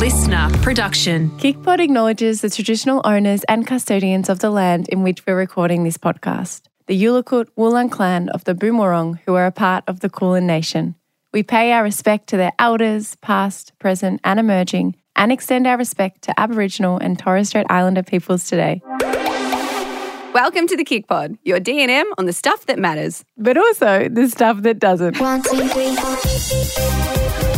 listener production. KickPod acknowledges the traditional owners and custodians of the land in which we're recording this podcast, the Yalukit Willam clan of the Boonwurrung, who are a part of the Kulin Nation. We pay our respect to their elders, past, present, and emerging, and extend our respect to Aboriginal and Torres Strait Islander peoples today. Welcome to the Kick Pod, your D&M on the stuff that matters. But also the stuff that doesn't. One, two, three, four.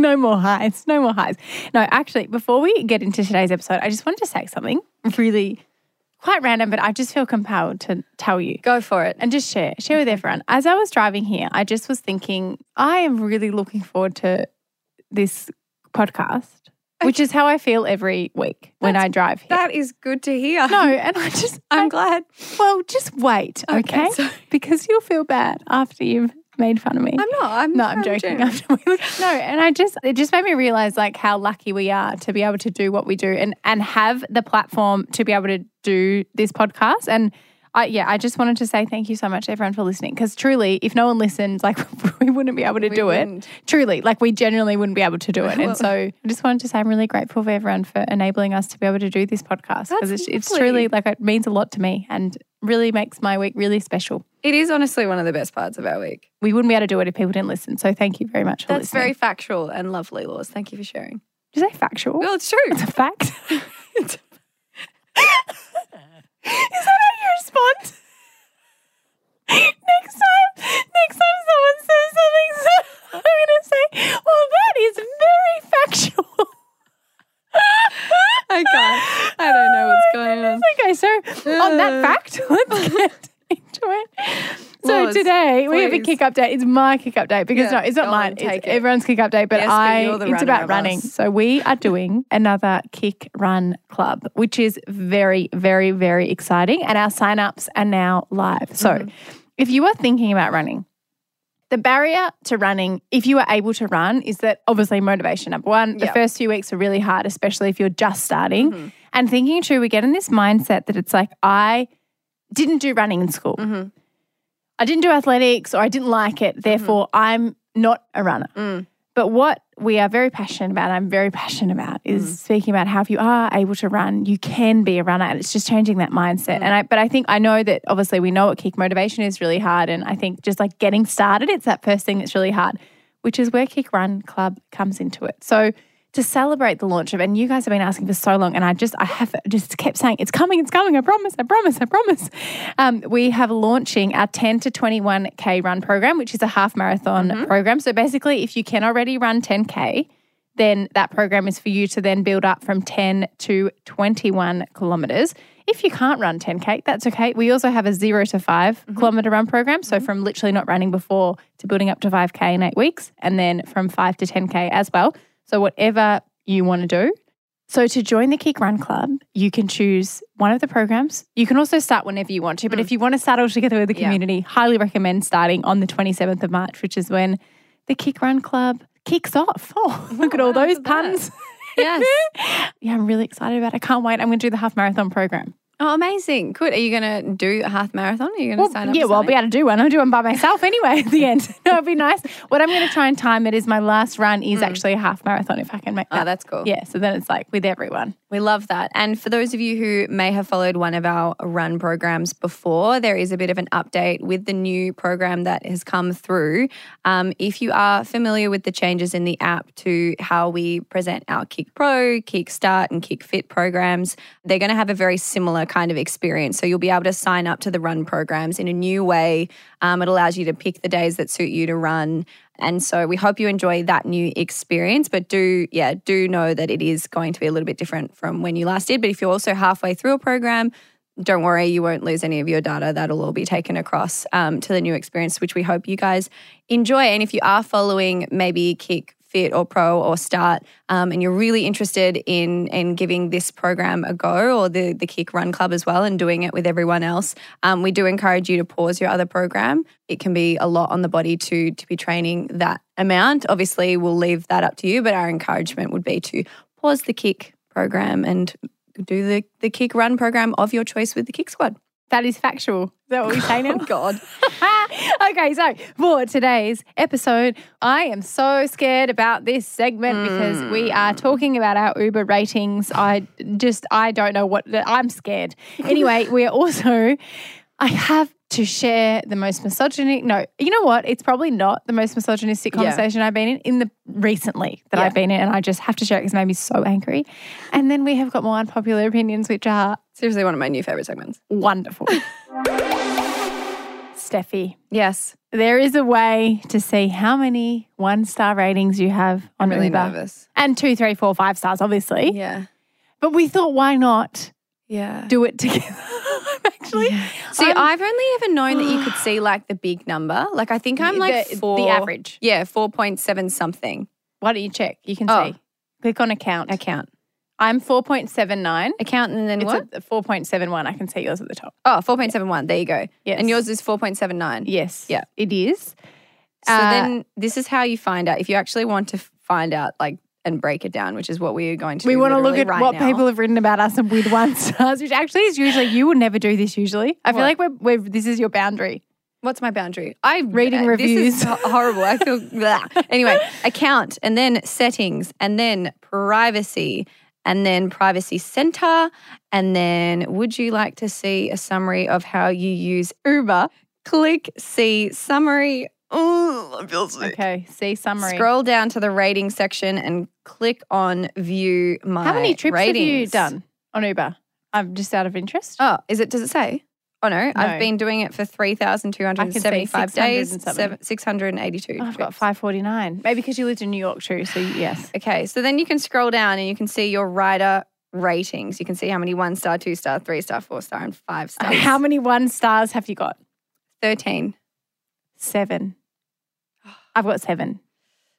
no more highs. No more highs. No, actually, before we get into today's episode, I just wanted to say something really quite random, but I just feel compelled to tell you. Go for it. and just share share with everyone. As I was driving here, I just was thinking I am really looking forward to this podcast, which is how I feel every week when I drive here. That is good to hear. no, and I just I'm I- glad. Well, just wait, Okay, okay? because you'll feel bad after you've made fun of me. I'm not. I'm no, I'm joking. no, and I just it just made me realize like how lucky we are to be able to do what we do and and have the platform to be able to do this podcast. And I yeah, I just wanted to say thank you so much everyone for listening because truly, if no one listened, like we wouldn't be able to We do wouldn't. it. Truly, like we genuinely wouldn't be able to do it. Well- and so I just wanted to say I'm really grateful for everyone for enabling us to be able to do this podcast because it's, it's truly like it means a lot to me and really makes my week really special. It is honestly one of the best parts of our week. We wouldn't be able to do it if people didn't listen. So thank you very much for That's listening. very factual and lovely, Laws. Thank you for sharing. Did you say factual? Well, it's true. It's a fact. Is that how you respond? next time, next time someone says something, so I'm going to say, well, that is very factual. I can't. I don't know what's going on. okay, so on that fact, let's get into it. So Laws, today we have a please. kick update. It's my kick update because Yeah, no, it's not go mine. It's take it. everyone's kick update, but Yes, but I you're the it's runner about of running. us. So we are doing another kick run club, which is very, very, very exciting. And our sign-ups are now live. So Mm-hmm. if you are thinking about running, the barrier to running, if you are able to run, is that obviously motivation. Number one, the Yep. first few weeks are really hard, especially if you're just starting. Mm-hmm. And thinking true, we get in this mindset that it's like, I didn't do running in school. Mm-hmm. I didn't do athletics or I didn't like it. Therefore, I'm not a runner. Mm. But what we are very passionate about, I'm very passionate about, is Mm. speaking about how if you are able to run, you can be a runner. And it's just changing that mindset. Mm. And I, but I think I know that obviously we know what kick motivation is really hard. And I think just like getting started, it's that first thing that's really hard, which is where Kick Run Club comes into it. So to celebrate the launch of, and you guys have been asking for so long, and I just, I have just kept saying, it's coming, it's coming, I promise, I promise, I promise. Um, we have launching our 10 to 21K run program, which is a half marathon mm-hmm. program. So basically, if you can already run 10K, then that program is for you to then build up from 10 to 21 kilometers. If you can't run 10K, that's okay. We also have a zero to 5 mm-hmm. kilometer run program. So mm-hmm. from literally not running before to building up to 5K in eight weeks, and then from 5 to 10K as well. So whatever you want to do. So to join the Kick Run Club, you can choose one of the programs. You can also start whenever you want to, but if you want to start all together with the Yeah. community, highly recommend starting on the 27th of March, which is when the Kick Run Club kicks off. Oh, look at all those look at that. puns. Yes. yeah, I'm really excited about it. I can't wait. I'm going to do the half marathon program. Oh, amazing. Good. Are you going to do a half marathon? Are you going to Well, sign up yeah, well, I'll be able to do one. I'll do one by myself anyway at the end. no, it'd be nice. What I'm going to try and time it is my last run is actually a half marathon if I can make that. Hmm. Oh, that's cool. Yeah, so then it's like with everyone. We love that. And for those of you who may have followed one of our run programs before, there is a bit of an update with the new program that has come through. Um, if you are familiar with the changes in the app to how we present our Kick Pro, Kick Start, and Kick Fit programs, they're going to have a very similar kind of experience. So you'll be able to sign up to the run programs in a new way. Um, it allows you to pick the days that suit you to run. And so we hope you enjoy that new experience. But do, yeah, do know that it is going to be a little bit different from when you last did. But if you're also halfway through a program, don't worry, you won't lose any of your data. That'll all be taken across um, to the new experience, which we hope you guys enjoy. And if you are following maybe Kick Fit or Pro or Start, um, and you're really interested in in giving this program a go, or the the Kick Run Club as well, and doing it with everyone else, um, we do encourage you to pause your other program. It can be a lot on the body to to be training that amount. Obviously, we'll leave that up to you, but our encouragement would be to pause the Kick program and do the, the kick run program of your choice with the kick squad. That is factual. Is that what we say now? God. okay, so for today's episode, I am so scared about this segment because we hmm. are talking about our Uber ratings. I just, I don't know what, I'm scared. Anyway, we are also, I have to share the most misogynistic, no, you know what? It's probably not the most misogynistic Yeah. conversation I've been in, in the recently that Yeah. I've been in. And I just have to share it because it made me so angry. And then we have got more unpopular opinions, which are Seriously, one of my new favorite segments. wonderful. Steffi, Yes. there is a way to see how many one star ratings you have on I'm really Uber. nervous. And two, three, four, five stars, obviously. Yeah. But we thought, why not Yeah. do it together? Actually. See, I'm- I've only ever known that you could see like the big number. Like I think I'm like the, four, the average. Yeah, four point seven something Why don't you check? You can Oh. see. Click on account. account. I'm 4.79. Account and then It's what? a 4.71. I can see yours at the top. oh, 4.71. There you go. Yes. And yours is 4.79. Yes. Yeah. It is. So Uh, then this is how you find out if you actually want to find out like and break it down, which is what we are going to do. We want to look at right what now. people have written about us and with one stars, which actually is usually you would never do this usually. I feel What? like we're, we're this is your boundary. What's my boundary? I Reading uh, This reviews. is horrible. I feel blah. anyway. Account and then settings and then privacy and then privacy center and then would you like to see a summary of how you use Uber? Click see summary. Oh, I feel sick. Okay. See summary. Scroll down to the rating section and click on view my How many trips have you done on Uber? I'm just out of interest. Oh, is it? Does it say? Oh no, No. I've been doing it for three thousand two hundred and seventy-five days, six hundred and eighty-two. Oh, I've got 549. Maybe because you lived in New York too. So yes. Okay, so then you can scroll down and you can see your rider ratings. You can see how many one star, two star, three star, four star, and five star. How many one stars have you got? Thirteen. Seven. I've got seven.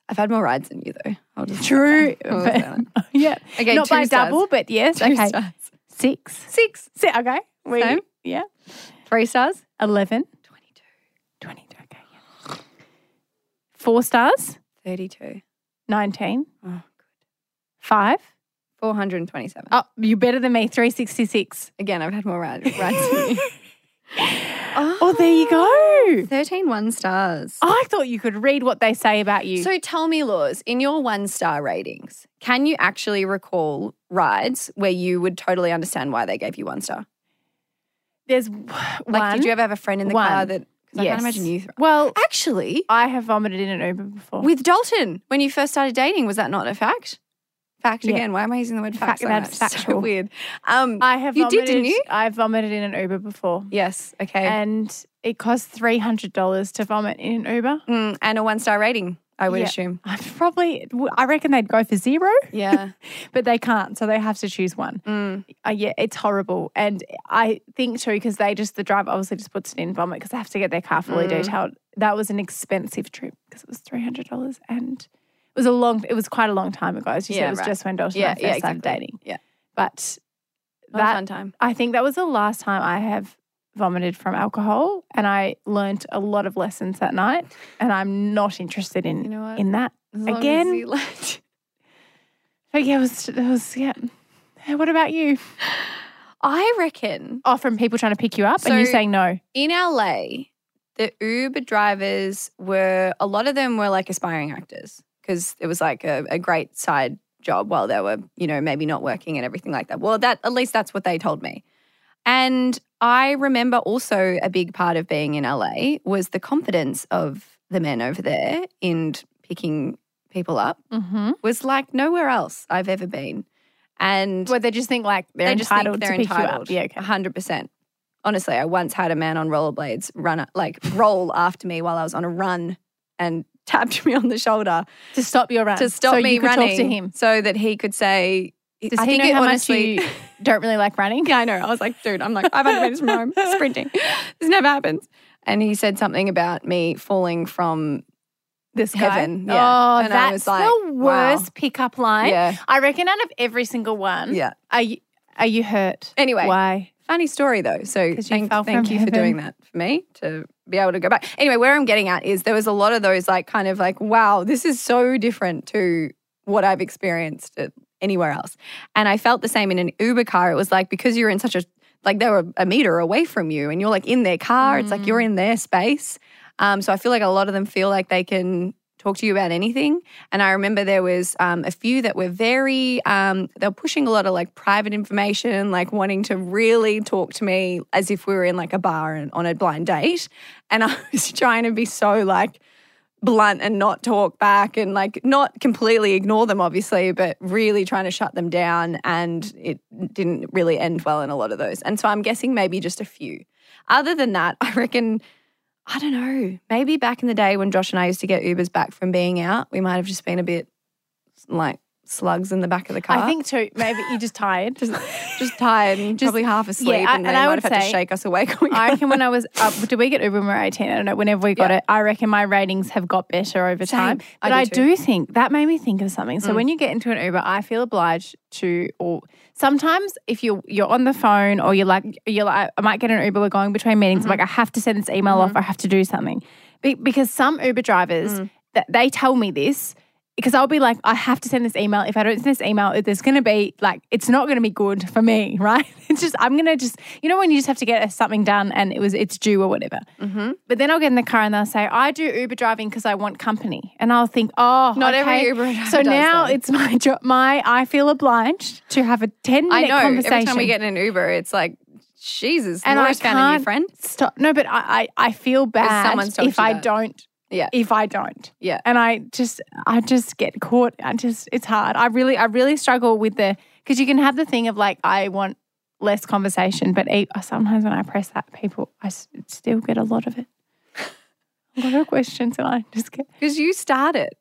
I've had more rides than you though. I'll just True. But- yeah. Okay, Not two by stars. double, but yes. Two okay. stars. Six. Six. Si- okay. We, Same. Yeah. Three stars. 11. Twenty-two. 22. Okay. Yeah. Four stars. Thirty-two. 19. Oh, good. Five. Four hundred and twenty-seven. Oh, you're better than me. 366. Again, I've had more rides, rides than you. Oh, there you go. 13 one stars. I thought you could read what they say about you. So tell me, Laws, in your one star ratings, can you actually recall rides where you would totally understand why they gave you one star? There's one. Like, did you ever have a friend in the car that? Because I Yes. can't imagine you. Well, Actually, I have vomited in an Uber before. with Dalton, when you first started dating, was that not a fact? Fact Yeah. again. Why am I using the word Fact- fact? so that's? So weird. Um, I have You did, didn't you? I vomited in an Uber before. yes. Okay. And it cost $300 to vomit in an Uber. Mm, and a one star rating, I would Yeah. assume. I probably, I reckon they'd go for zero, Yeah. but they can't. So they have to choose one. Mm. Uh, yeah, it's horrible. And I think too, because they just, the driver obviously just puts it in vomit because they have to get their car fully Mm. detailed. That was an expensive trip because it was $300 and it was a long, it was quite a long time ago. As you said, Yeah, it was right. just when Dalton Yeah, and I first yeah, started dating. Yeah. But that, fun time. I think that was the last time I have vomited from alcohol and I learnt a lot of lessons that night and I'm not interested in You know in that. As long as Again? But yeah, it was, it was yeah. What about you? I reckon Oh, from people trying to pick you up and you So- saying no. in LA, the Uber drivers were a lot of them were like aspiring actors because it was like a, a great side job while they were, you know, maybe not working and everything like that. Well, that at least that's what they told me. And I remember also a big part of being in LA was the confidence of the men over there in picking people up Mm-hmm. was like nowhere else I've ever been. And Where they just think like they're they just think entitled they're to pick entitled. you up. Yeah, okay. hundred percent. Honestly, I once had a man on rollerblades run like roll after me while I was on a run and tapped me on the shoulder To stop your run. to stop so me running, to him. so that he could say. Does I he think know it how honestly. much you don't really like running? yeah, I know. I was like, dude, I'm like 500 meters from home, sprinting. This never happens. And he said something about me falling from This guy. heaven. Yeah. Oh, and that's I was like, the wow. worst pickup line. Yeah. I reckon out of every single one. Yeah. Are you are you hurt? Anyway, Why? Funny story though. So thank, thank you for doing that for me to be able to go back. Anyway, where I'm getting at is there was a lot of those like kind of like, wow, this is so different to what I've experienced at anywhere else. And I felt the same in an Uber car. It was like because you're in such a like they were a meter away from you and you're like in their car, it's like you're in their space. Um, so I feel like a lot of them feel like they can talk to you about anything. And I remember there was um, a few that were very, um, they were pushing a lot of like private information, like wanting to really talk to me as if we were in like a bar and on a blind date. And I was trying to be so like blunt and not talk back and like not completely ignore them, obviously, but really trying to shut them down. And it didn't really end well in a lot of those. And so I'm guessing maybe just a few. Other than that, I reckon, I don't know, maybe back in the day when Josh and I used to get Ubers back from being out, we might have just been a bit like slugs in the back of the car. I think too. Maybe you're just tired. just, just tired and probably half asleep, I- and, and I would have had to shake us awake. I reckon when I was up, did we get Uber when we were 18? I don't know. Whenever we got Yeah. it, I reckon my ratings have got better over Same. time. I But do I. Mm. do think that made me think of something. So when you get into an Uber, I feel obliged to, or sometimes if you're you're on the phone or you're like you're like I might get an Uber, we're going between meetings. Mm-hmm. I'm like I have to send this email off. I have to do something Be- because some Uber drivers Mm. that they tell me this. Because I'll be like, I have to send this email. If I don't send this email, there's going to be like, it's not going to be good for me, right? It's just, I'm going to just, you know, when you just have to get something done and it was, it's due or whatever. Mm-hmm. But then I'll get in the car and they'll say, I do Uber driving because I want company. And I'll think, oh, Not every. Uber driver So now that. it's my job, my, I feel obliged to have a 10 I minute know conversation. every time we get in an Uber, it's like, Jesus, and I Laura's found a new friend. Stop. No, but I, I, I feel bad if I that. don't. Yeah. If I don't. Yeah. And I just, I just get caught. I just, it's hard. I really, I really struggle with the, because you can have the thing of like, I want less conversation, but e- uh, sometimes when I press that, people, I still get a lot of it. A lot of questions, and I just get. Because you start it.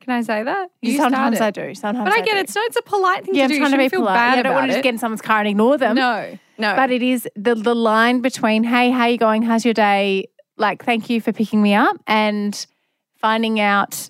Can I say that? You sometimes I do. Sometimes, But I get it. It's, not, it's a polite thing Yeah, to I'm do. trying you to be feel polite. bad Yeah, I don't about want to just get in someone's car and ignore them. no, no. But it is the the line between hey, how you going? How's your day? Like, thank you for picking me up and finding out.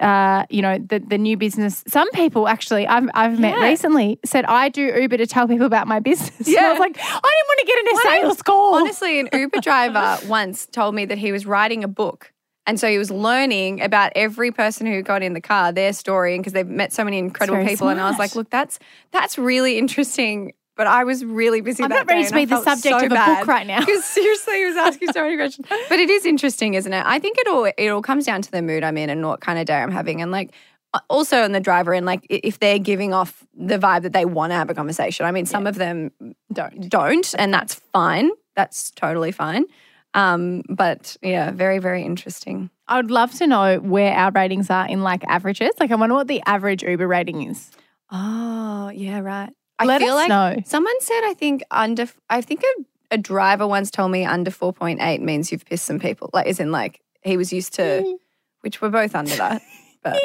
Uh, you know the the new business. Some people actually I've I've met Yeah. recently said I do Uber to tell people about my business. And I Yeah. was like, I didn't want to get in a Why don't- sales call. Honestly, an Uber driver once told me that he was writing a book. And so he was learning about every person who got in the car, their story, and because they've met so many incredible people. And I was like, look, that's that's really interesting. But I was really busy. I'm that not ready to be the subject so of a book right now. Because seriously, he was asking so many questions. But it is interesting, isn't it? I think it all it all comes down to the mood I'm in and what kind of day I'm having, and like also in the driver and like if they're giving off the vibe that they want to have a conversation. I mean, some of them don't. don't, and that's fine. That's totally fine. Um, but yeah, very very interesting. I would love to know where our ratings are in like averages. Like, I wonder what the average Uber rating is. Oh yeah, right. I Let feel us like know. someone said I think under. I think a, a driver once told me under four point eight means you've pissed some people. Like, is in like he was used to, mm. which we're both under that. But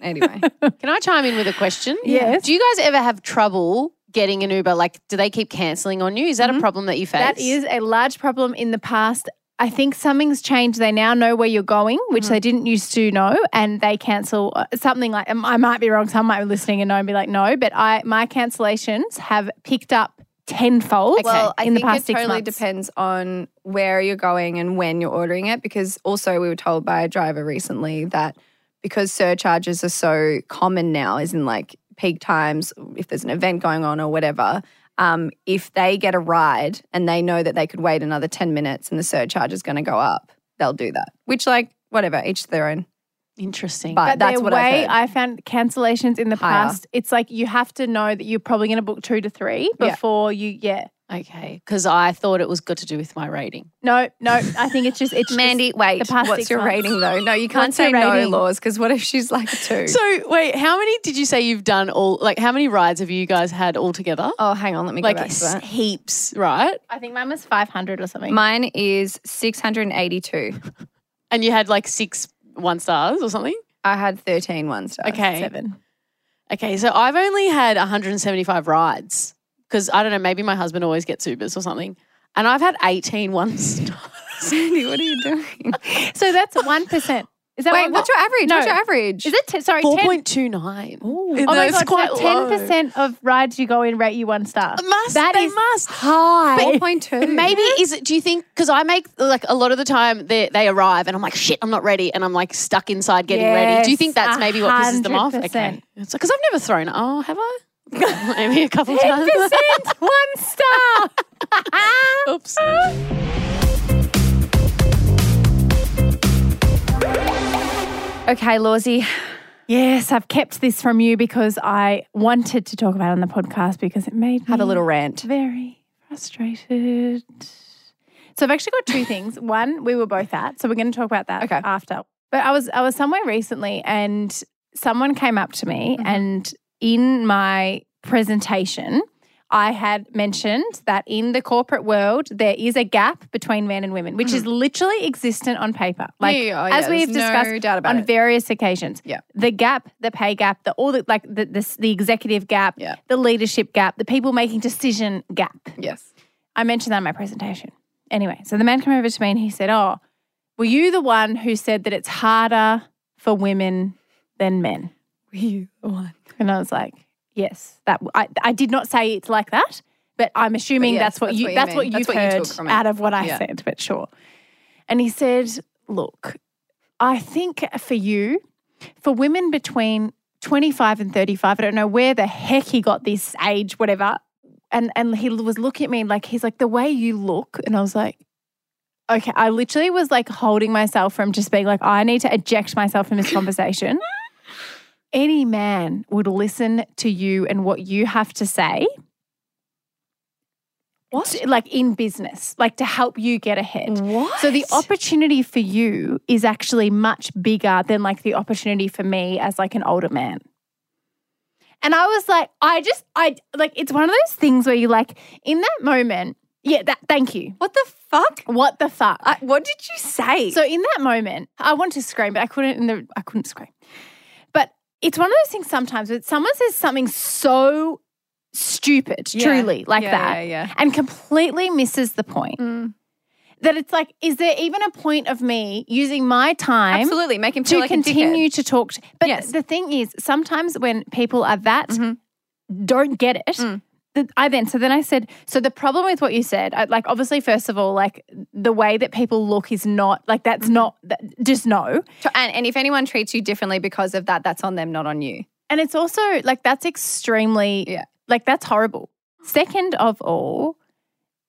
anyway, Can I chime in with a question? Yes. Do you guys ever have trouble getting an Uber? Like, do they keep cancelling on you? Is that a mm-hmm. problem that you face? That is a large problem in the past. I think something's changed. They now know where you're going, which they didn't used to know, and they cancel uh, something like. um, I might be wrong. Some might be listening and know and be like, no, but I my cancellations have picked up tenfold. Well, I in the think past it six totally months. depends on where you're going and when you're ordering it. Because also, we were told by a driver recently that because surcharges are so common now, as in like peak times, if there's an event going on or whatever, um, if they get a ride and they know that they could wait another 10 minutes and the surcharge is going to go up, they'll do that. Which, like, whatever, each to their own. interesting. But, But that's what way I've heard. I found cancellations in the Higher. past. It's like you have to know that you're probably going to book two to three Yeah. before you. Yeah. Okay, because I thought it was got to do with my rating. No, no. I think it's just it's just- Mandy, wait, the past what's your months. rating though? No, you can't What's say no, rating? laws, because what if she's like a two? So wait, how many did you say you've done all? Like, how many rides have you guys had all together? oh, hang on, let me like go back to that. heaps, right? I think mine was five hundred or something. Mine is 682. And you had like six one stars or something. I had 13 one stars. Okay, seven. okay. So I've only had 175 rides because I don't know. Maybe my husband always gets Ubers or something, and I've had 18 one stars. Sandy, what are you doing? So that's one percent. Is that Wait, what, what's your average? No. What's your average? Is it? T- sorry, Four ten. point two nine. Oh my god! so ten percent of rides you go in rate you one star. Must That they is must. high. 4.2. Maybe is it? Do you think? Because I make like a lot of the time they they arrive and I'm like shit, I'm not ready, and I'm like stuck inside getting ready. Do you think that's maybe what pisses them off? Okay, because I've never thrown. Oh, have I? maybe a couple times. 10%, one star. Oops. Okay, Lawsy. Yes, I've kept this from you because I wanted to talk about it on the podcast because it made me Have a little rant. very frustrated. So I've actually got two things. One, we were both at, so we're going to talk about that Okay. after. But I was I was somewhere recently and someone came up to me mm-hmm. and in my presentation I had mentioned that in the corporate world there is a gap between men and women, which mm-hmm. is literally existent on paper. Like Yeah, oh, yeah, as we've no discussed about on it. various occasions. Yeah. The gap, the pay gap, the all the like the the, the executive gap, Yeah. the leadership gap, the people making decision gap. Yes. I mentioned that in my presentation. Anyway, so the man came over to me and he said, Oh, were you the one who said that it's harder for women than men? Were you the one? And I was like, Yes. That I, I did not say it's like that, but I'm assuming yes, that's what that's you what you that's mean. what you've what you heard out of what I Yeah. said, but sure. And he said, Look, I think for you, for women between 25 and 35, I don't know where the heck he got this age, whatever. And and he was looking at me like he's like the way you look, and I was like, okay. I literally was like holding myself from just being like, I need to eject myself from this conversation. Any man would listen to you and what you have to say. What? Like in business, like to help you get ahead. What? So the opportunity for you is actually much bigger than like the opportunity for me as like an older man. And I was like, I just, I like, it's one of those things where you like, in that moment, yeah, that, thank you. What the fuck? What the fuck? I, what did you say? So in that moment, I wanted to scream, but I couldn't. In the, I couldn't scream. It's one of those things sometimes when someone says something so stupid, Yeah. truly like Yeah, that, yeah, and completely misses the point. Mm. That it's like, is there even a point of me using my time Absolutely. Make him feel to like continue to talk? To, but Yes. the thing is, sometimes when people are that Mhm. don't get it. Mm. I then so then I said so the problem with what you said I, like obviously first of all like the way that people look is not like that's not that, just no. And, and if anyone treats you differently because of that, that's on them, not on you. and it's also like that's extremely Yeah. like that's horrible second of all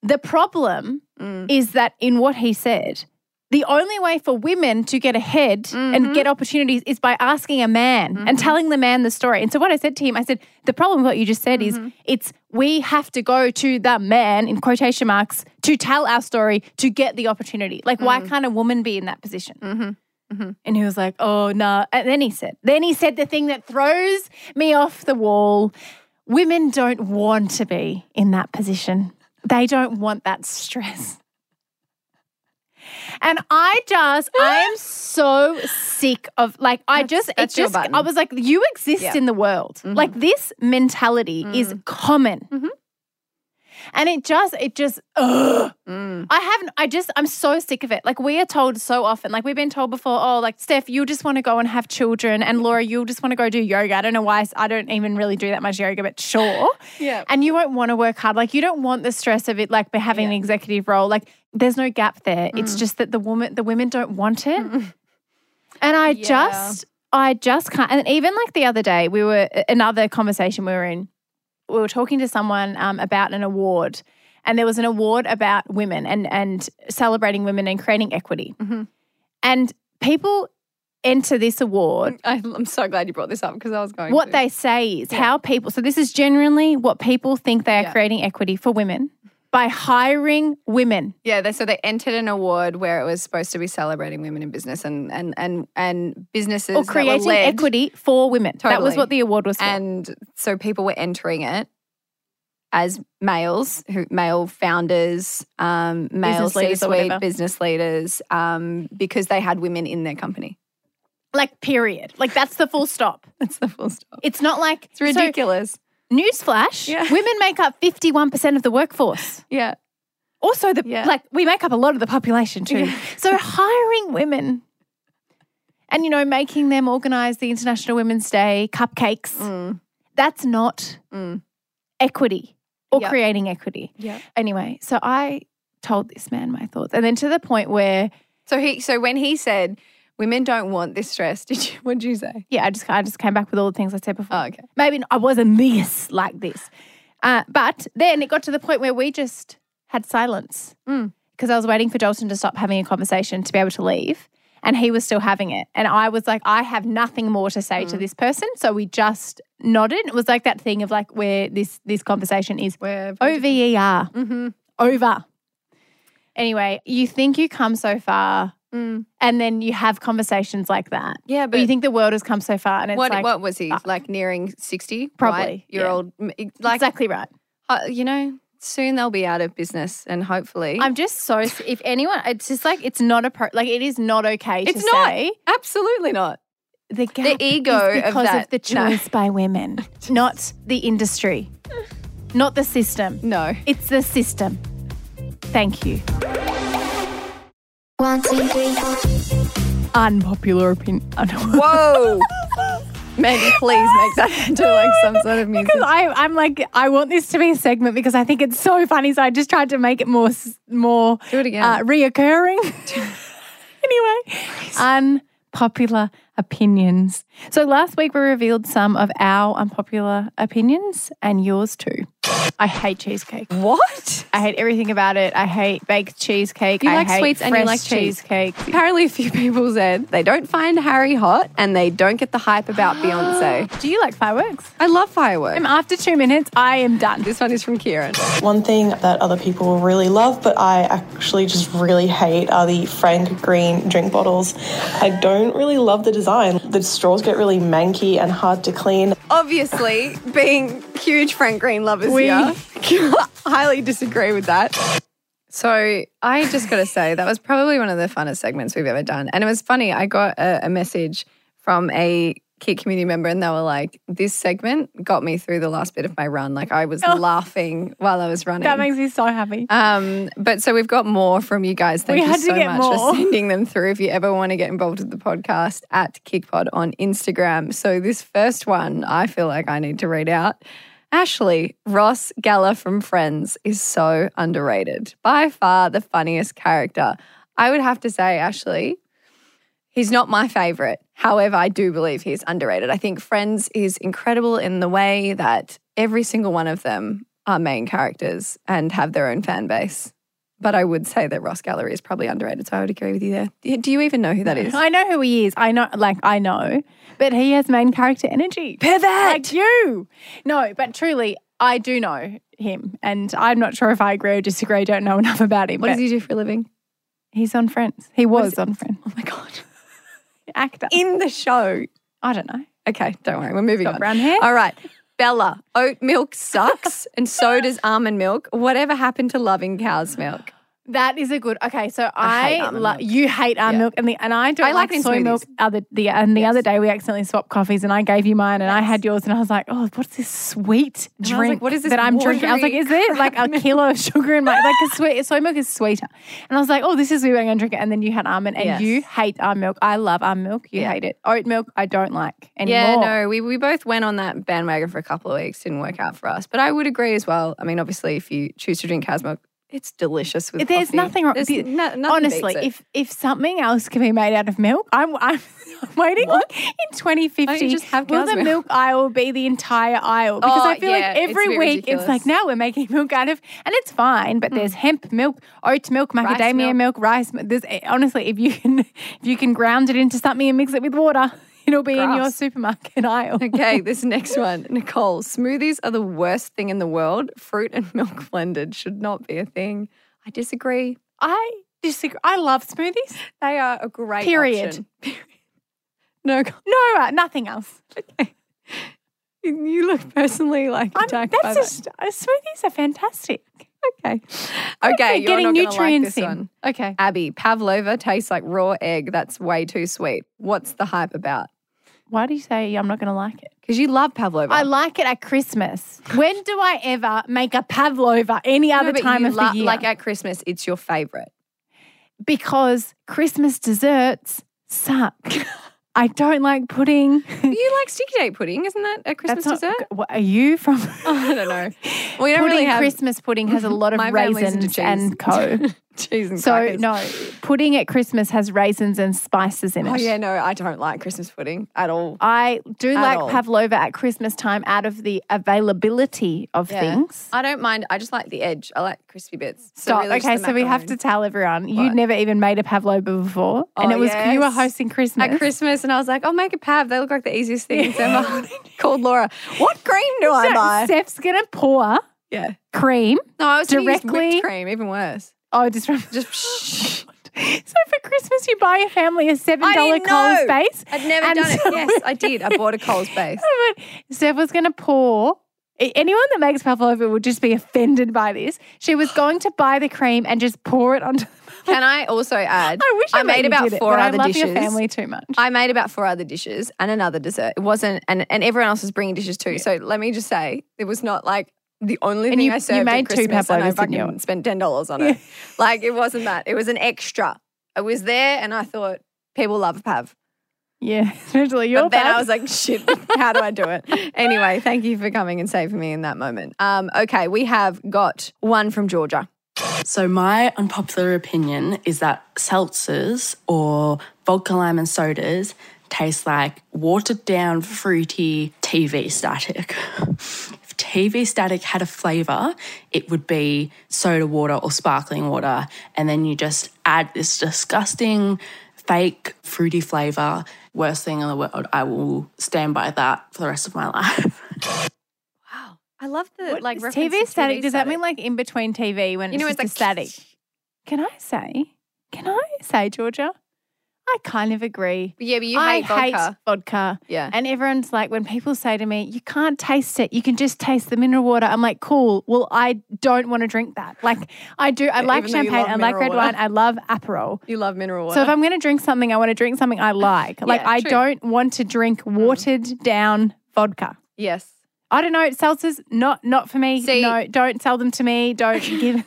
the problem Mm. is that in what he said the only way for women to get ahead Mm-hmm. and get opportunities is by asking a man and telling the man the story. And so what I said to him, I said, the problem with what you just said Mm-hmm. is it's we have to go to the man in quotation marks to tell our story to get the opportunity. Like why Mm. can't a woman be in that position? Mm-hmm. And he was like, "Oh no!" And then he said, then he said the thing that throws me off the wall: women don't want to be in that position. They don't want that stress. And I just, I am so sick of like, I That's- just, it that's your just, button. I was like, you exist Yeah. in the world. Like this mentality is common. Mhm. And it just, it just, ugh. Mm. I haven't, I just, I'm so sick of it. Like, we are told so often, like, we've been told before, oh, like, Steph, you just want to go and have children. And Laura, you'll just want to go do yoga. I don't know why I don't even really do that much yoga, but sure. Yeah. And you won't want to work hard. Like, you don't want the stress of it, like, by having an executive role. Like, there's no gap there. It's Mm. just that the woman, the women don't want it. And I Yeah. just, I just can't. And even like the other day, we were, another conversation we were in, we were talking to someone um, about an award, and there was an award about women and and celebrating women and creating equity. Mhm. And people enter this award. I, I'm so glad you brought this up because I was going What to. they say is how people. So this is generally what people think they are Yeah. creating equity for women by hiring women. Yeah, they, so they entered an award where it was supposed to be celebrating women in business and and and and businesses Or creating equity for women. That was what the award was for. and so people were entering it as males, who male founders, um, male Business leaders C-suite business leaders, um, because they had women in their company. like period. Like that's the full stop. That's the full stop. It's not like It's ridiculous. So, newsflash: Yeah. women make up fifty-one percent of the workforce. yeah, Also, the Yeah. like we make up a lot of the population too. Yeah. So hiring women and you know making them organize the International Women's Day cupcakes. Mm. That's not Mm. equity or Yep. creating equity. yeah. Anyway, so I told this man my thoughts, and then to the point where So he, so when he said, Women don't want this stress. Did you? What did you say? Yeah, I just I just came back with all the things I said before. Oh, okay. Maybe I wasn't this like this, uh, but then it got to the point where we just had silence Mm. because I was waiting for Dalton to stop having a conversation to be able to leave, and he was still having it, and I was like, I have nothing more to say Mm. to this person, so we just nodded. It was like that thing of like where this this conversation is Where O V E R Mm-hmm. over. Anyway, you think you come so far, Mm. and then you have conversations like that. Yeah, But you think the world has come so far, and it's what like what was he uh, like? Nearing sixty, Probably, year yeah. old. Like exactly right. uh, you know, soon they'll be out of business, and hopefully, I'm just so. If anyone, it's just like it's not a pro. Like it is not okay It's to not. say absolutely not. the gap ego is of because that- the no. choice by women, not the industry, not the system. No. It's the system. Thank you. One, two, three, four. Unpopular opinion. Whoa. Maybe please make that into like some sort of music. Because I, I'm like, I want this to be a segment because I think it's so funny. So I just tried to make it more, more Do it again. uh, reoccurring. anyway, unpopular opinions. So last week we revealed some of our unpopular opinions and yours too. I hate cheesecake. what? I hate everything about it. I hate baked cheesecake. You I like hate sweets and you like cheese. cheesecake. Apparently, a few people said they don't find Harry hot and they don't get the hype about Beyonce. Do you like fireworks? I love fireworks. Um, after two minutes, I am done. This one is from Kieran. One thing that other people really love, but I actually just really hate, are the Frank Green drink bottles. I don't really love the design. The straws get really manky and hard to clean. Obviously, being huge Frank Green lovers We- here, highly disagree with that. So I just got to say that was probably one of the funnest segments we've ever done, and it was funny. I got a, a message from a Kit community member, and they were like, "This segment got me through the last bit of my run. Like I was laughing while I was running." That makes me so happy. Um, but so we've got more from you guys. Thank We you had to so get much more. for sending them through. If you ever want to get involved with the podcast at KickPod on Instagram. So this first one, I feel like I need to read out. Ashley Ross Geller from Friends is so underrated. By far the funniest character. I would have to say, Ashley, He's not my favorite. However, I do believe he's underrated. I think Friends is incredible in the way that every single one of them are main characters and have their own fan base. But I would say that Ross Geller is probably underrated. So I would agree with you there. Do- you even know who that is? I know who he is. I know, like, I know, but he has main character energy. Pivot! Like you. No, but truly, I do know him. And I'm not sure if I agree or disagree. I don't know enough about him. What does he do for a living? he's on Friends. He was on Friends. Oh my God. Actor. In the show. I don't know. Okay, don't worry. We're moving Got on. brown hair? All right. Bella, oat milk sucks and so does almond milk. Whatever happened to loving cow's milk? That is a good. Okay, so I I, lo- you hate almond Yeah. milk, and the and I don't I like like, soy smoothies. milk. Other the and the Yes. other day we accidentally swapped coffees, and I gave you mine, and I had yours, and I was like, oh, what's this sweet I was like, drink? what is this that I'm drinking? I was like, is it like a kilo of sugar in my like a sweet soy milk is sweeter, and I was like, oh, this is sweet. I'm gonna drink it, and then you had almond, and Yes. you hate almond milk. I love almond milk. You Yeah. hate it. Oat milk, I don't like anymore. Yeah, no, we, we both went on that bandwagon for a couple of weeks. Didn't work out for us. But I would agree as well. I mean, obviously, if you choose to drink cow's milk, it's delicious with There's coffee. nothing wrong. There's the- no- nothing honestly, if if something else can be made out of milk, I'm I'm, waiting What? in 2050. Why don't you just have will the milk? milk aisle be the entire aisle? Because Oh, I feel yeah, like every bit week it's like now we're making milk out of, and it's fine. But there's hmm. hemp milk, oat milk, macadamia milk. milk. rice. There's eh, honestly, if you can if you can ground it into something and mix it with water, it'll be in your supermarket aisle. Okay, this next one. Nicole, smoothies are the worst thing in the world. Fruit and milk blended should not be a thing. I disagree. I disagree. I love smoothies. They are a great Period. option. no, No, uh, nothing else. Okay. you look personally like I'm, attacked by that's just uh, smoothies are fantastic. Okay, okay, you're getting not nutrients like this in. one. Okay. Abby, pavlova tastes like raw egg. That's way too sweet. What's the hype about? Why do you say I'm not going to like it? Because you love pavlova. I like it at Christmas. When do I ever make a pavlova any other but time of lo- the year? Like at Christmas, it's your favorite. because Christmas desserts suck. I don't like pudding. you like sticky date pudding, isn't that a Christmas not- dessert? What, are you from? I don't know. We don't pudding, really have Christmas pudding has a lot of My family's into raisins and co. Cheese and So crackers. no, pudding at Christmas has raisins and spices in it. Oh yeah, no, I don't like Christmas pudding at all. I do At like all. pavlova at Christmas time out of the availability of Yeah. things. I don't mind. I just like the edge. I like crispy bits. So Stop. really okay, so we have to tell everyone you never even made a pavlova before, and Oh, it was you were hosting Christmas. at Christmas, and I was like, "I'll make a pav. They look like the easiest things ever." Called Laura. What cream do I So buy? Steph's gonna pour Yeah. cream. No, I was Directly- whipped cream. Even worse. Oh, just from Just. So for Christmas, you buy your family a seven dollar Coles base. I'd never done it. Yes, I did. I bought a Coles base. Oh, but Steph was going to pour. Anyone that makes pavlova would just be offended by this. She was going to buy the cream and just pour it onto. Can I also add? I wish I, made about it, four but other I love dishes. your family too much. I made about four other dishes and another dessert. It wasn't, and, and everyone else was bringing dishes too. So let me just say, it was not like the only And thing you- I you made at two Christmas and I pavlovas, didn't you? fucking spent ten dollars on it. Like it wasn't that. It was an extra. I was there and I thought people love pav. yeah, especially your But then I was like, shit, how do I do it? Anyway, thank you for coming and saving me in that moment. Um, okay, we have got one from Georgia. So, my unpopular opinion is that seltzers or vodka lime and sodas taste like watered down, fruity TV static. If TV static had a flavour, it would be soda water or sparkling water. And then you just add this disgusting, fake, fruity flavour. Worst thing in the world. I will stand by that for the rest of my life. Wow. I love the What like is reference TV to static. Does that mean like in between TV when you know it's it's like a static? Can I say? Can I say, Georgia? I kind of agree. Yeah, but you I hate vodka. hate vodka. Yeah. And everyone's like, when people say to me, you can't taste it, you can just taste the mineral water. I'm like, cool. Well, I don't want to drink that. Like, I do. I like Even champagne. I like red water. wine. I love Aperol. You love mineral water. So if I'm going to drink something, I want to drink something I like. Like, Yeah, I true. don't want to drink mm. watered down vodka. yes. I don't know. Seltzers, not not for me. See- no, don't sell them to me. Don't give.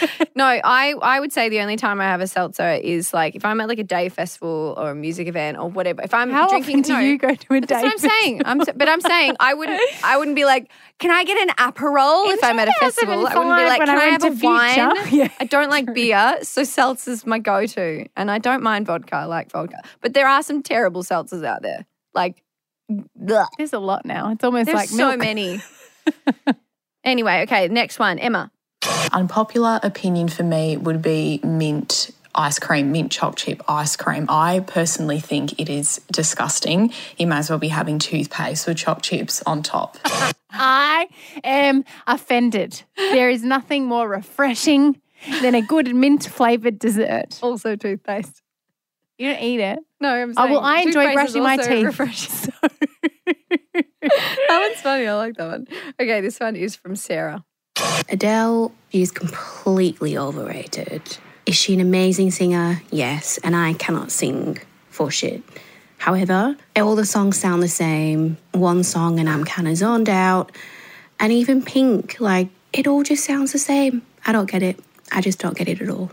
No, I I would say the only time I have a seltzer is like if I'm at like a day festival or a music event or whatever. If I'm How drinking, often do no, you go to a day? That's what I'm saying. I'm, but I'm saying I wouldn't. I wouldn't be like, can I get an Aperol if I'm at a festival? I wouldn't be like, can I I, have a to wine? Yeah. I don't like beer, so seltzer's my go-to, and I don't mind vodka. I like vodka, but there are some terrible seltzers out there. Like, bleh. There's a lot now. It's almost there's like so many. anyway, okay, next one, Emma. Unpopular opinion for me would be mint ice cream, mint choc chip ice cream. I personally think it is disgusting. You may as well be having toothpaste with choc chips on top. I am offended. There is nothing more refreshing than a good mint flavored dessert. Also toothpaste. You don't eat it. No, I'm Oh, well, I enjoy brushing my also teeth. refreshing. that one's funny. I like that one. Okay, this one is from Sarah. Adele is completely overrated. Is she an amazing singer? Yes, and I cannot sing for shit. However, all the songs sound the same. One song and I'm kind of zoned out. And even Pink, like, it all just sounds the same. I don't get it. I just don't get it at all.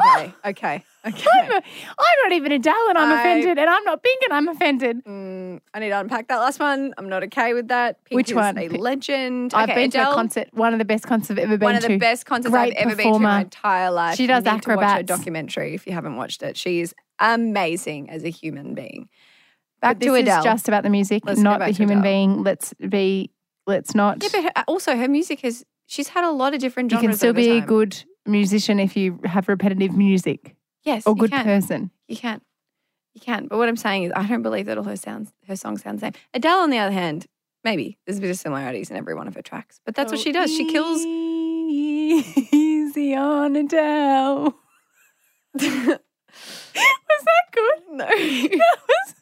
Okay, okay, okay. I'm, a, I'm not even Adele and I'm I- offended, and I'm not pink and I'm offended. Mm, I need to unpack that last one. I'm not okay with that. Pink Which one? A legend. I've Okay, been to a concert, one of the best concerts I've ever been to. One of to. the best concerts Great I've ever been to in my entire life. She does you need To watch her acrobats. documentary if you haven't watched it. She is amazing as a human being. Back But to this Adele. is just about the music, Let's not the human Adele. being. Let's be. Let's not. yeah, but also her music has. She's had a lot of different genres. you can still be a good musician if you have repetitive music yes, or good can. person. You can. You can. But what I'm saying is I don't believe that all her sounds her songs sound the same. Adele, on the other hand, maybe there's a bit of similarities in every one of her tracks. But that's what she does. She kills Easy on Adele. was that good? No. That was.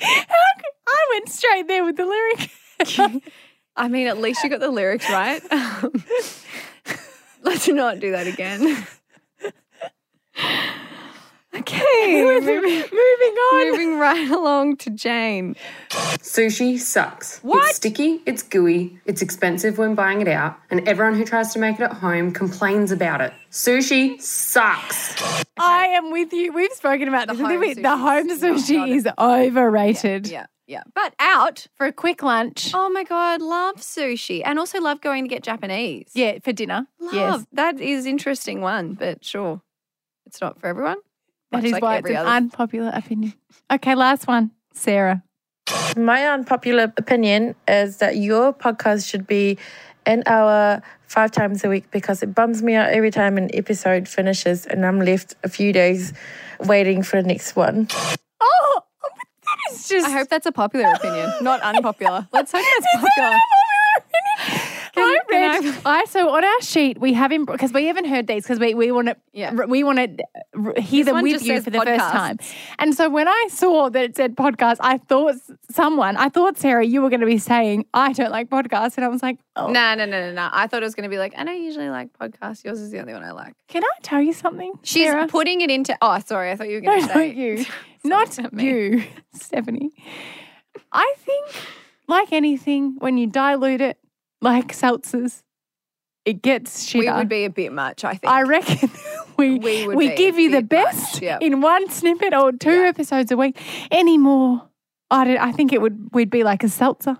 How could, I went straight there with the lyric. I mean, at least you got the lyrics right. Um, let's not do that again. Okay. moving, Moving on. moving right along to Jane. Sushi sucks. What? It's sticky, it's gooey, it's expensive when buying it out, and everyone who tries to make it at home complains about it. Sushi sucks. I am with you. We've spoken about The this. Home we- the home sushi not is overrated. Yeah, yeah. But out. For a quick lunch. Oh my God, love sushi. And also love going to get Japanese. Yeah, for dinner. Love. Yes. That is interesting one, but sure. It's not for everyone. That Much like why it's every an other- unpopular opinion. Okay, last one. Sarah. My unpopular opinion is that your podcast should be an hour five times a week because it bums me out every time an episode finishes and I'm left a few days waiting for the next one. Oh, that is just. I hope that's a popular opinion, not unpopular. Let's hope that's popular. I read. I, so on our sheet we have him because we haven't heard these because we we want to Yeah. we want to hear This them with you for the first time. And so when I saw that it said podcast, I thought someone, I thought Sarah, you were going to be saying I don't like podcasts, and I was like, oh. No, no, no, no, no. I thought it was going to be like, I don't usually like podcasts. Yours is the only one I like. Can I tell you something? She's Sarah? putting it into. Oh, sorry. I thought you were No, going to not say you. Not not you, Stephanie. I think, like anything, when you dilute it, like seltzers, it gets shitter. We would be a bit much. I think. I reckon we We we, give you the much, best yep. in one snippet or two Yeah. episodes a week. Any more, I don't, I think it would we'd be like a seltzer.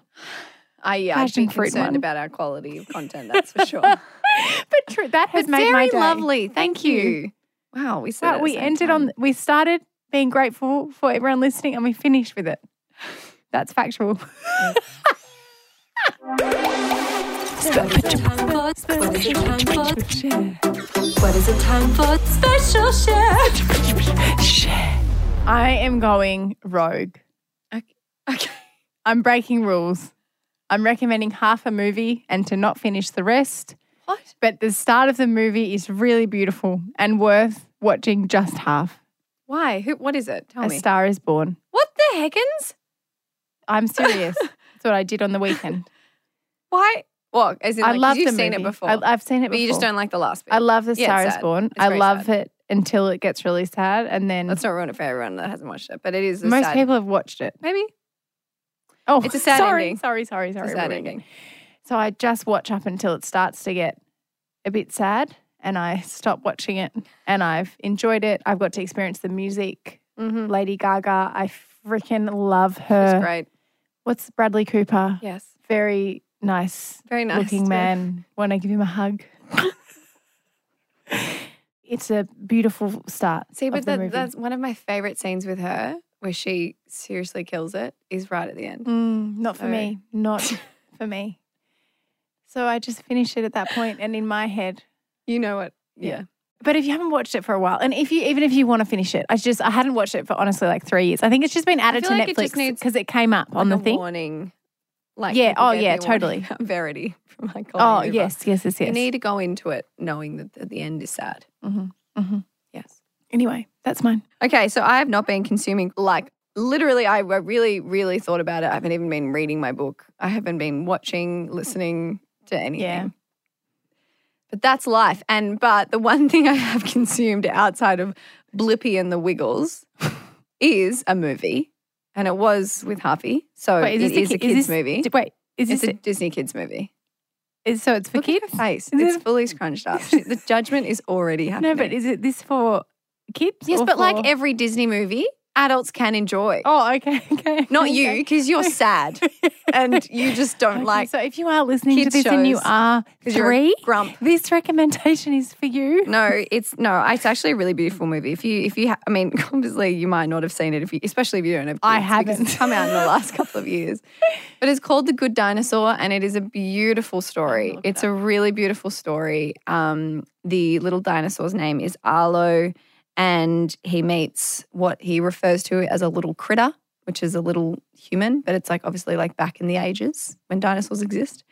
I, yeah, I'd be concerned one. about our quality of content. That's for sure. But true, that has But made my very day. lovely. Thank you. Wow, we said we ended time. on we started being grateful for everyone listening and we finished with it. That's factual. What is it time for? Special share. I am going rogue. Okay. I'm breaking rules. I'm recommending half a movie and to not finish the rest. What? But the start of the movie is really beautiful and worth watching just half. Why? Who? What is it? Tell a me. Star is Born. What the heckins? I'm serious. That's what I did on the weekend. Why? Well, as in, I like, 'cause love you've the seen movie. it before. I, have seen it but before. you just don't like the last bit. I love The Star is. Born. I love sad. it until it gets really sad, and then Let's not ruin it for everyone that hasn't watched it, but it is most sad, people have watched it. Maybe Oh, It's a sad sorry, ending. Sorry, sorry, sorry. it's a sad ending. So I just watch up until it starts to get a bit sad, and I stop watching it. And I've enjoyed it. I've got to experience the music. Mm-hmm. Lady Gaga, I freaking love her. great. What's Bradley Cooper? Yes, Very nice very nice. looking too. man. Want to give him a hug? it's a beautiful start. See, of but that, that's one of my favorite scenes with her, where she seriously kills it. Is right at the end. Mm, not for me. Not for me. So I just finished it at that point, and in my head, You know what? Yeah. But if you haven't watched it for a while, and if you even if you want to finish it, I just I hadn't watched it for honestly like three years. I think it's just been added to like Netflix because it came up on the thing. warning. Like Yeah, oh, yeah, me a warning totally. Verity from like Oh yes, yes, yes, yes. You need to go into it knowing that the- the end is sad. mm-hmm, mm-hmm. Yes. Anyway, that's mine. Okay, so I have not been consuming like literally. I I really, really thought about it. I haven't even been reading my book. I haven't been watching, listening to anything. Yeah. But that's life. And but the one thing I have consumed outside of Blippi and the Wiggles is a movie, and it was with Harvey. So Wait, it the is a ki- kids this- movie. Wait, is It's this a Disney kids movie. is so it's for Look at kids? her face. It's it- fully scrunched up. The judgment is already happening. No, but is it this for kids? yes, but like every Disney movie, adults can enjoy. oh, okay, okay, Not you, because you're sad and you just don't Okay, like. so if you are listening to this and you shows, are 'cause you're a three, grump. this recommendation is for you. No, it's no. It's actually a really beautiful movie. If you, if you, ha- I mean, obviously you might not have seen it if you, especially if you don't have. Kids, I haven't. It's come out in the last couple of years, but it's called The Good Dinosaur, and it is a beautiful story. It's a really beautiful story. Um, the little dinosaur's name is Arlo, and he meets what he refers to as a little critter, which is a little human, but it's like obviously like back in the ages when dinosaurs exist.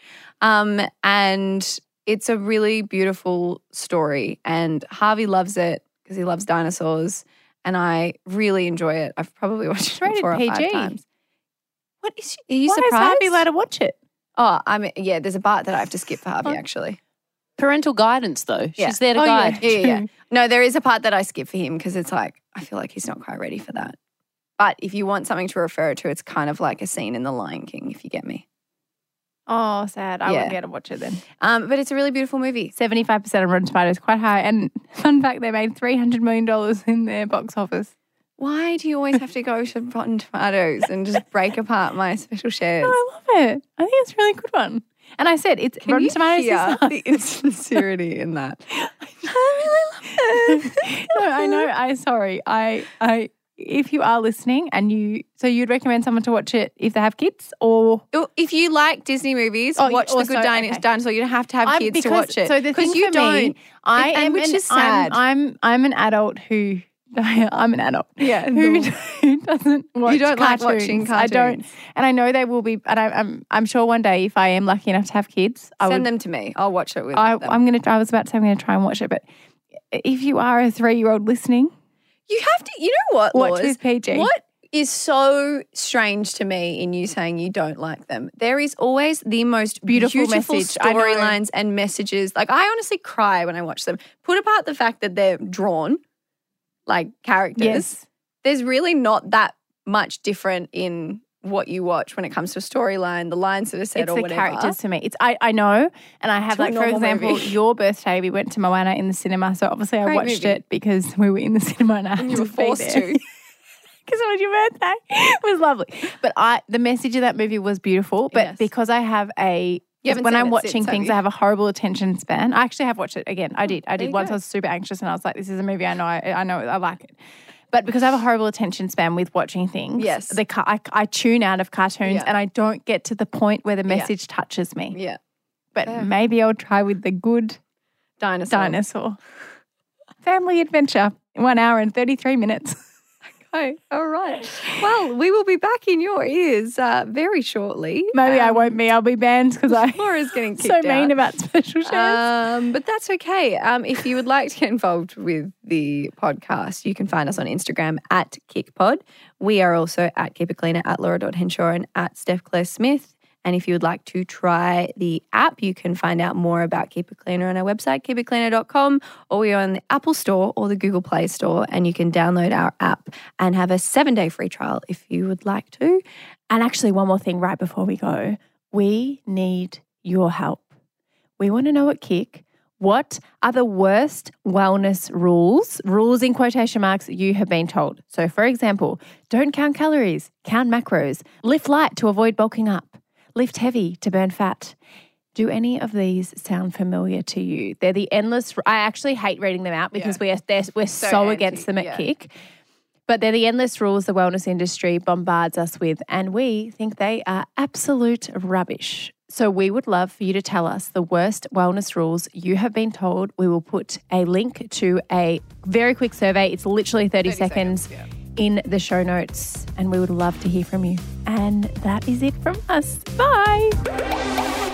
Um, and it's a really beautiful story. And Harvey loves it because he loves dinosaurs. And I really enjoy it. I've probably watched it four or five times. What is are you Why surprised? is Harvey allowed to watch it? oh, I mean, yeah, there's a part that I have to skip for Harvey actually. Parental guidance, though. Yeah. She's there to Oh, guide. Yeah, yeah, yeah. No, there is a part that I skip for him because it's like I feel like he's not quite ready for that. But if you want something to refer to, it's kind of like a scene in The Lion King, if you get me. Oh, sad. I Yeah. wouldn't be able to watch it then. Um, but it's a really beautiful movie. 75% of Rotten Tomatoes, quite high. And fun fact, they made $300 million in their box office. Why do you always have to go to Rotten Tomatoes and just break apart my special shares? No, I love it. I think it's a really good one. And I said, it's Can Rotten Tomatoes hear the insincerity in that? I really love it. no, I know. I sorry. I I if you are listening and you so you'd recommend someone to watch it if they have kids or If you like Disney movies, Oh, watch The Good Dino- okay. Dinosaur. You don't have to have I'm- kids to watch it. So the thing you for don't. me, I am which an, is sad. I'm, I'm I'm an adult who I'm an adult. Yeah, who, who doesn't watch don't like cartoons. I don't, and I know they will be. And I, I'm I'm sure one day if I am lucky enough to have kids, I Send would, them to me. I'll watch it with I, them. I'm gonna. I was about to say I'm gonna try and watch it, but if you are a three year old listening, You have to. You know what? Watch Laws? with PG. What is so strange to me in you saying you don't like them? There is always the most Beautiful beautiful, message. I know. storylines and messages. Like I honestly cry when I watch them. Put apart the fact that they're drawn like characters. Yes. There's really not that much different in what you watch when it comes to a storyline, the lines that are said it's or the whatever. characters to me. It's I, I know, and I have like for example, movie. your birthday. We went to Moana in the cinema, so obviously I watched movie. it because we were in the cinema and I had you to were forced to. because it was your birthday. It was lovely. But I the message of that movie was beautiful. But Yes. because I have a You when I'm watching since, things. I have a horrible attention span. I actually have watched it again. I did. I did once. go. I was super anxious and I was like, "This is a movie I know. I, I know. I like it." But because I have a horrible attention span with watching things, Yes. the I, I tune out of cartoons Yeah. and I don't get to the point where the message touches me. Yeah. But maybe I'll try with the good Dinosaur. dinosaur. Family adventure, one hour and 33 minutes. Oh, all right. Well, we will be back in your ears uh, very shortly. Maybe I Um, won't be. I'll be banned because I Laura's getting so mean out. about special shows. Um, but that's okay. Um, if you would like to get involved with the podcast, you can find us on Instagram at KickPod. We are also at Keep It Cleaner, at Laura.Henshaw, and at Steph Claire Smith. And if you would like to try the app, you can find out more about Keep It Cleaner on our website, keepitcleaner.com, or we are on the Apple Store or the Google Play Store. And you can download our app and have a seven day free trial if you would like to. And actually, one more thing right before we go. We need your help. We want to know at KIC what are the worst wellness rules, rules in quotation marks, you have been told. So, for example, don't count calories, count macros, lift light to avoid bulking up, lift heavy to burn fat. Do any of these sound familiar to you? They're the endless. I actually hate reading them out because we are we're so, anti, against them at yeah. KIC. But they're the endless rules the wellness industry bombards us with, and we think they are absolute rubbish. So we would love for you to tell us the worst wellness rules you have been told. We will put a link to a very quick survey. It's literally 30, seconds, in the show notes, and we would love to hear from you. And that is it from us. Bye.